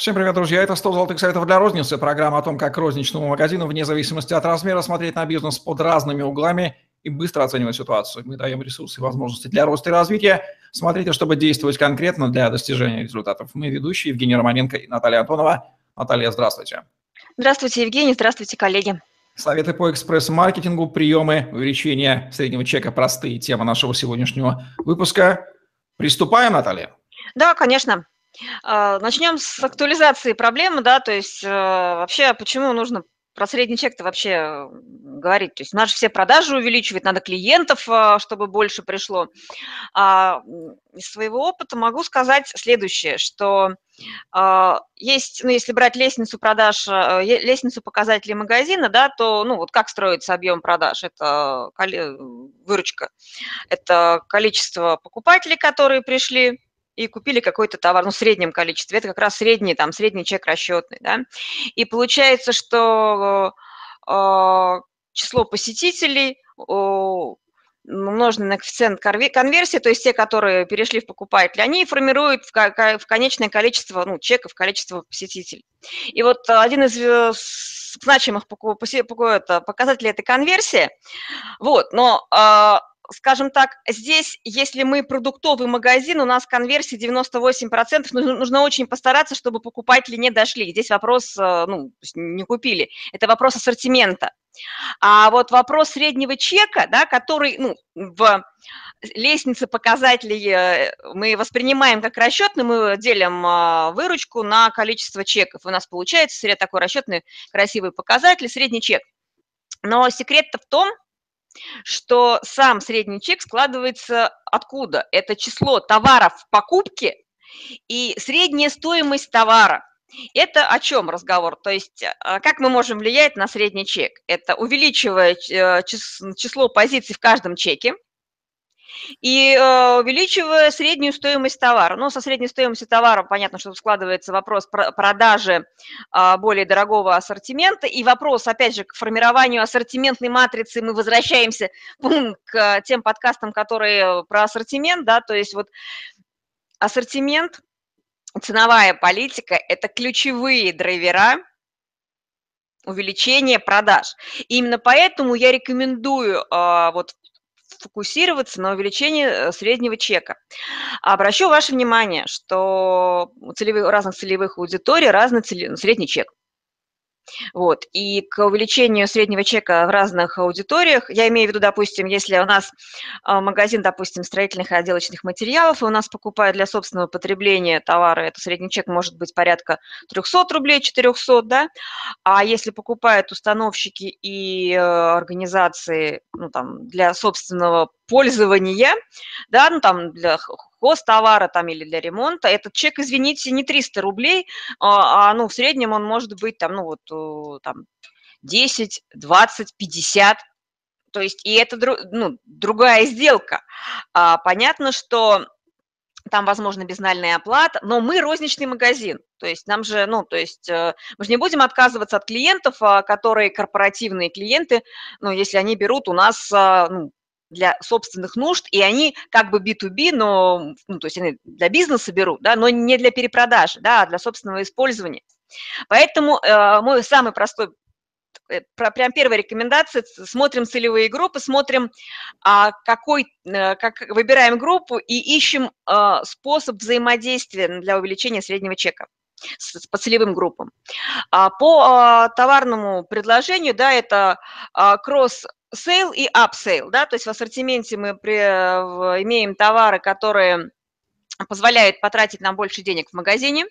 Всем привет, друзья! Это 100 золотых советов для розницы. Программа о том, как розничному магазину, вне зависимости от размера, смотреть на бизнес под разными углами и быстро оценивать ситуацию. Мы даем ресурсы и возможности для роста и развития. Смотрите, чтобы действовать конкретно для достижения результатов. Мы ведущие Евгений Романенко и Наталья Антонова. Наталья, здравствуйте. Здравствуйте, Евгений. Здравствуйте, коллеги. Советы по экспресс-маркетингу, приемы, увеличение среднего чека – простые темы нашего сегодняшнего выпуска. Приступаем, Наталья? Да, конечно. А, начнем с актуализации проблемы, да, то есть э, вообще почему нужно про средний чек-то вообще говорить? То есть надо же все продажи увеличивать, надо клиентов, а, чтобы больше пришло. А из своего опыта могу сказать следующее, что есть, ну, если брать лестницу продаж, лестницу показателей магазина, да, то, ну, вот как строится объем продаж? Это выручка, это количество покупателей, которые пришли, и купили какой-то товар, ну, в среднем количестве, это как раз средний, там, средний чек расчетный, да, и получается, что э, число посетителей умноженный на коэффициент конверсии, то есть те, которые перешли в покупатели, они формируют в конечное количество, ну, чеков, количество посетителей. И вот один из э, значимых показателей – это конверсия, вот, но а, скажем так, здесь, если мы продуктовый магазин, у нас конверсия 98%, нужно, нужно очень постараться, чтобы покупатели не дошли. Здесь вопрос, э, ну, не купили. Это вопрос ассортимента. А вот вопрос среднего чека, да, который, ну, в лестнице показателей э, мы воспринимаем как расчетный, мы делим э, выручку на количество чеков. У нас получается среди такой расчетный красивый показатель, средний чек. Но секрет-то в том, что сам средний чек складывается откуда? Это число товаров в покупке и средняя стоимость товара. Это о чем разговор? То есть а, как мы можем влиять на средний чек? Это увеличивая э, число позиций в каждом чеке, и э, увеличивая среднюю стоимость товара. Ну, со средней стоимостью товара, понятно, что складывается вопрос продажи а, более дорогого ассортимента, и вопрос, опять же, к формированию ассортиментной матрицы мы возвращаемся к тем подкастам, которые про ассортимент, да, то есть вот ассортимент, ценовая политика – это ключевые драйвера увеличения продаж. И именно поэтому я рекомендую а, вот фокусироваться на увеличении э, среднего чека. Обращу ваше внимание, что у целевых, разных целевых аудиторий разный средний чек. Вот. И к увеличению среднего чека в разных аудиториях, я имею в виду, допустим, если у нас а, магазин, допустим, строительных и отделочных материалов, и у нас покупают для собственного потребления товары, это средний чек может быть порядка 300 рублей, 400, да, а если покупают установщики и э, организации ну, там, для собственного пользования, да, ну там для хостовара там или для ремонта, этот чек, извините, не 300 рублей, а, а ну в среднем он может быть там, ну вот там 10, 20, 50, то есть и это ну, другая сделка. А, понятно, что там, возможно, безнальная оплата, но мы розничный магазин, то есть нам же, ну, то есть э, мы же не будем отказываться от клиентов, а, которые корпоративные клиенты, ну, если они берут у нас а, ну, для собственных нужд, и они как бы B2B, но, ну, то есть они для бизнеса берут, да, но не для перепродажи, да, а для собственного использования. Поэтому э, мой самый простой э, прям первая рекомендация, смотрим целевые группы, смотрим, а, какой, э, как выбираем группу и ищем а, способ взаимодействия для увеличения среднего чека по целевым группам. А, по товарному предложению, да, это cross-sell и upsell, да, то есть в ассортименте мы при, в, имеем товары, которые позволяют потратить нам больше денег в магазине,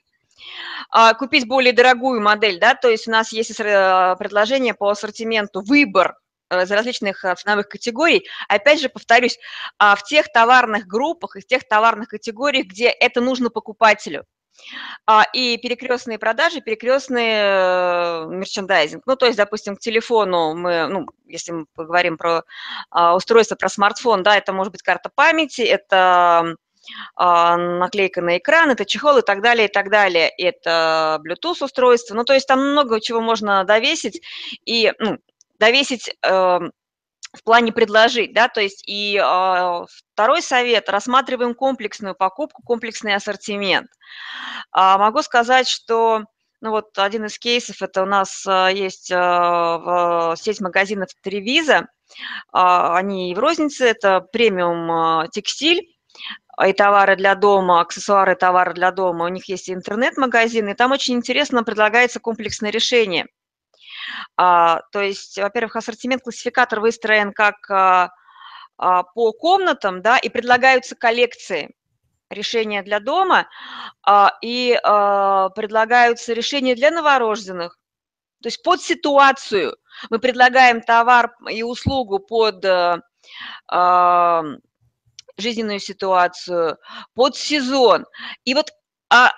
а, купить более дорогую модель, да, то есть у нас есть э, предложение по ассортименту, выбор э, из различных э, ценовых категорий. Опять же, повторюсь, а, в тех товарных группах и в тех товарных категориях, где это нужно покупателю. А, и перекрестные продажи, перекрестный э, мерчендайзинг. Ну, то есть, допустим, к телефону мы, ну, если мы поговорим про а, устройство, про смартфон, да, это может быть карта памяти, это а, наклейка на экран, это чехол и так далее, и так далее. Это Bluetooth устройство. Ну, то есть там много чего можно довесить и ну, довесить эм, в плане предложить, да, то есть и э, второй совет, рассматриваем комплексную покупку, комплексный ассортимент. А могу сказать, что ну вот один из кейсов, это у нас есть сеть магазинов Тревиза, они и в рознице, это премиум текстиль, и товары для дома, аксессуары, товары для дома. У них есть интернет-магазин, и там очень интересно предлагается комплексное решение. А, то есть, во-первых, ассортимент-классификатор выстроен как а, а, по комнатам, да, и предлагаются коллекции решения для дома, и предлагаются решения для новорожденных. То есть под ситуацию мы предлагаем товар и услугу под а, жизненную ситуацию, под сезон. И вот а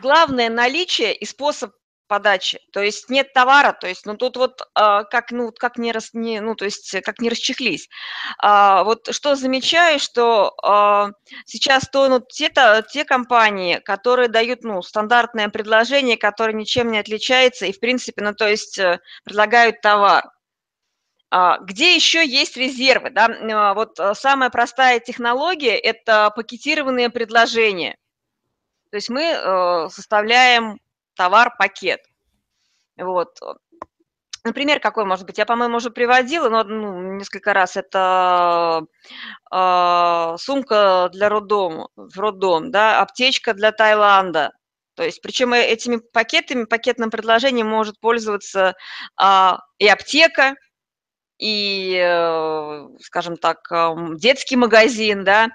главное наличие и способ подачи. То есть нет товара, то есть, ну тут вот а, как, ну, как не, рас, не, ну, то есть как не расчехлись. А, вот что замечаю, что а, сейчас тонут те, те компании, которые дают, ну, стандартное предложение, которое ничем не отличается и, в принципе, ну, то есть э, предлагают товар. Где еще есть резервы? Да? Вот э, самая простая технология – это пакетированные предложения. То есть мы э, составляем товар-пакет. Вот. Например, какой может быть? Я, по-моему, уже приводила, но ну, несколько раз. Это э, сумка для роддома, в роддом, да, аптечка для Таиланда. То есть, причем этими пакетами, пакетным предложением может пользоваться э, и аптека, и, э, скажем так, детский магазин, да,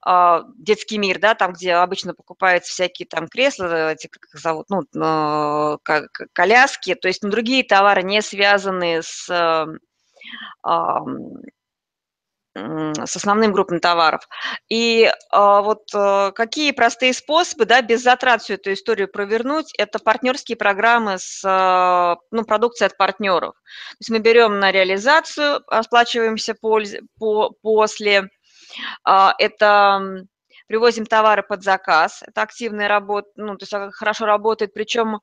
а, детский мир, да, там, где обычно покупаются всякие там кресла, эти, как их зовут, ну, э, коляски, то есть ну, другие товары, не связанные с с основным группами товаров. И а, вот а, какие простые способы, да, без затрат всю эту историю провернуть, это партнерские программы с, а, ну, продукцией от партнеров. То есть мы берем на реализацию, расплачиваемся польз, по, после, а, это привозим товары под заказ, это активная работа, ну, то есть хорошо работает, причем э,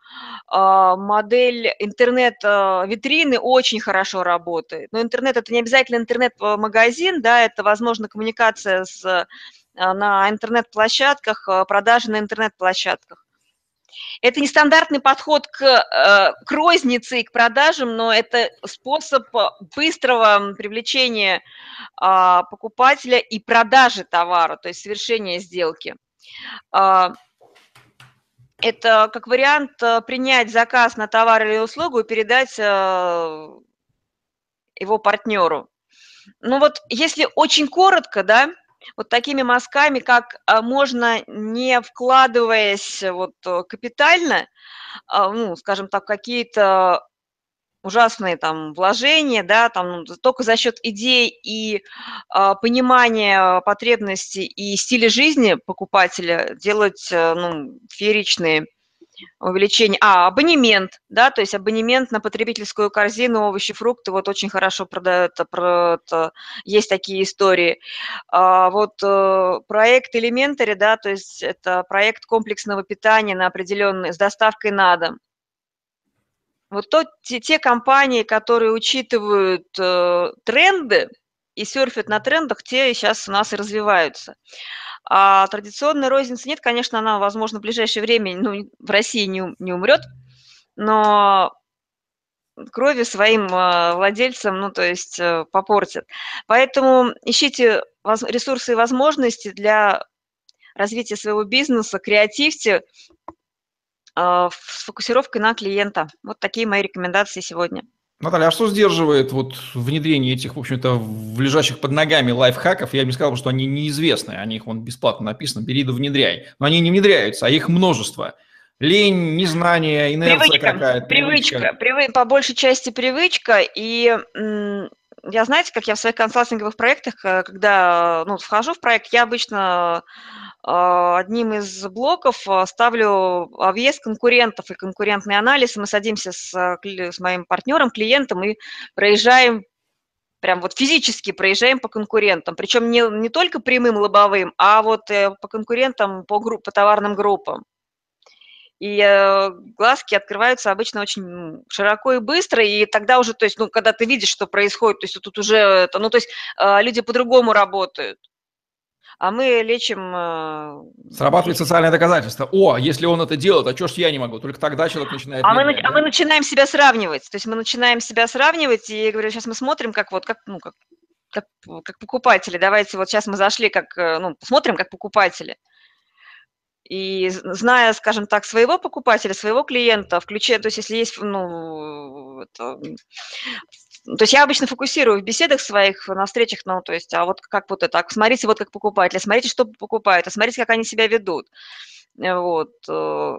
модель интернет-витрины очень хорошо работает. Но интернет – это не обязательно интернет-магазин, да, это, возможно, коммуникация с, на интернет-площадках, продажи на интернет-площадках. Это нестандартный подход к, э, к рознице и к продажам, но это способ быстрого привлечения а, покупателя и продажи товара, то есть совершения сделки. А, это как вариант э, принять заказ на товар или услугу и передать э, его партнеру. Ну вот, если очень коротко, да, вот такими мазками, как а, можно, не вкладываясь вот э, капитально, а, ну, скажем так, какие-то ужасные там вложения, да, там ну, только за счет идей и э, понимания потребностей и стиля жизни покупателя делать э, ну, фееричные увеличение, а, абонемент, да, то есть абонемент на потребительскую корзину, овощи, фрукты, вот очень хорошо продают, это, есть такие истории. А, вот э, проект Elementary, да, то есть это проект комплексного питания на определенный, с доставкой на дом. Вот то, те, те компании, которые учитывают э, тренды и серфят на трендах, те сейчас у нас и развиваются. А традиционной розницы нет, конечно, она, возможно, в ближайшее время ну, в России не, не умрет, но крови своим а, владельцам, ну, то есть э, попортит. Поэтому ищите ресурсы и возможности для развития своего бизнеса, креативьте а, с фокусировкой на клиента. Вот такие мои рекомендации сегодня. Наталья, а что сдерживает вот внедрение этих, в общем-то, в лежащих под ногами лайфхаков? Я бы не сказал, что они неизвестны, о них вон бесплатно написано, бери да внедряй. Но они не внедряются, а их множество. Лень, незнание, инерция какая-то. Привычка, привычка. Привы... по большей части привычка. И я, знаете, как я в своих консалтинговых проектах, э, когда ну, вхожу в проект, я обычно одним из блоков а, ставлю объезд конкурентов и конкурентный анализ. Мы садимся с, а, с моим партнером, клиентом и проезжаем прям вот физически проезжаем по конкурентам, причем не, не только прямым лобовым, а вот э, по конкурентам, по, групп, по товарным группам. И э, глазки открываются обычно очень широко и быстро, и тогда уже, то есть, ну, когда ты видишь, что происходит, то есть тут уже, ну, то есть люди по-другому работают а мы лечим... Э, Срабатывает социальное доказательство. О, если он это делает, а что ж я не могу? Только тогда человек начинает... А, мы, да? а мы начинаем себя сравнивать. То есть мы начинаем себя сравнивать, и я говорю, сейчас мы смотрим, как вот, как, ну, как, как, как покупатели. Давайте вот сейчас мы зашли, как, э, ну, смотрим, как покупатели. И зная, скажем так, своего покупателя, своего клиента, включая, то есть если есть, ну, это, то есть я обычно фокусирую в беседах своих, на встречах, ну, то есть, а вот как вот это, смотрите вот как покупатели, смотрите, что покупают, а смотрите, как они себя ведут. Вот. Э,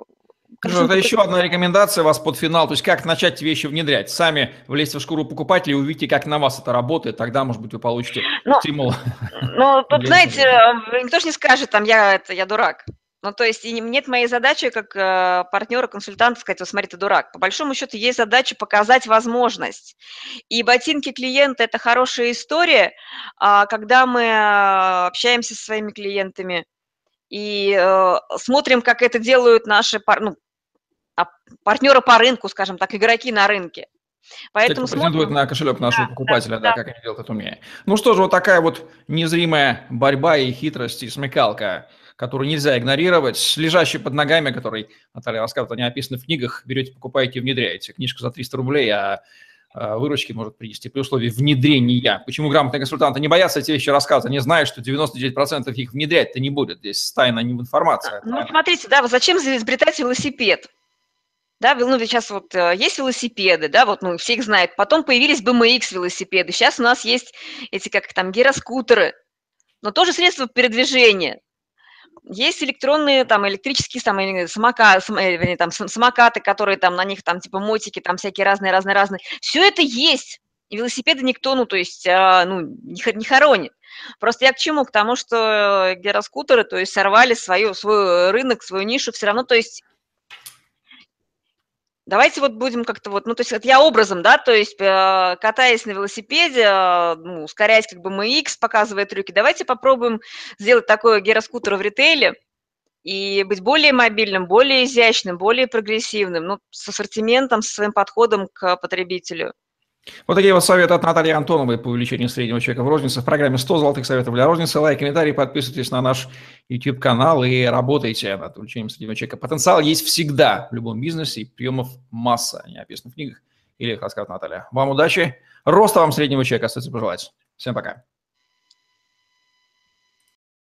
ну, это еще одна рекомендация вас под финал, то есть как начать вещи внедрять. Сами влезьте в шкуру покупателей, увидите, как на вас это работает, тогда, может быть, вы получите ну, стимул. Ну, тут, знаете, э, никто же не скажет, там, я, это, я дурак. Ну, то есть и нет моей задачи как э, партнера, консультанта сказать, вот смотри, ты дурак. По большому счету есть задача показать возможность. И ботинки клиента – это хорошая история, э, когда мы э, общаемся со своими клиентами и э, смотрим, как это делают наши пар, ну, а, партнеры по рынку, скажем так, игроки на рынке. Поэтому Кстати, претендует смотрим... на кошелек нашего да, покупателя, да, да, да, как они делают это умение. Ну что же, вот такая вот незримая борьба и хитрость и смекалка – которую нельзя игнорировать, лежащий под ногами, который, Наталья рассказывает, они описаны в книгах, берете, покупаете, внедряете. Книжка за 300 рублей, а, а выручки может принести при условии внедрения. Почему грамотные консультанты не боятся эти вещи рассказывать? Они знают, что 99% их внедрять-то не будет. Здесь тайна не в информации. А ну, смотрите, да, зачем изобретать велосипед? Да, ну, сейчас вот э, есть велосипеды, да, вот, ну, все их знают. Потом появились BMX велосипеды. Сейчас у нас есть эти, как там, гироскутеры, но тоже средства передвижения. Есть электронные, там, электрические там, самока, сам, вернее, там, самокаты, которые там на них там типа мотики, там всякие разные, разные, разные. Все это есть. И велосипеды никто, ну, то есть, а, ну, не, хоронит. Просто я к чему? К тому, что гироскутеры, то есть, сорвали свою, свой рынок, свою нишу, все равно, то есть, Давайте вот будем как-то вот, ну, то есть это я образом, да, то есть э, катаясь на велосипеде, э, ну, ускоряясь как бы MX, показывая трюки, давайте попробуем сделать такой гироскутер в ритейле и быть более мобильным, более изящным, более прогрессивным, ну, с ассортиментом, со своим подходом к потребителю. Вот такие вот советы от Натальи Антоновой по увеличению среднего чека в рознице в программе 100 золотых советов для розницы. Лайк, комментарий, подписывайтесь на наш YouTube-канал и работайте над увеличением среднего чека. Потенциал есть всегда в любом бизнесе, и приемов масса, они описаны в книгах или, как сказать Наталья. Вам удачи, роста вам среднего чека, остается пожелать. Всем пока.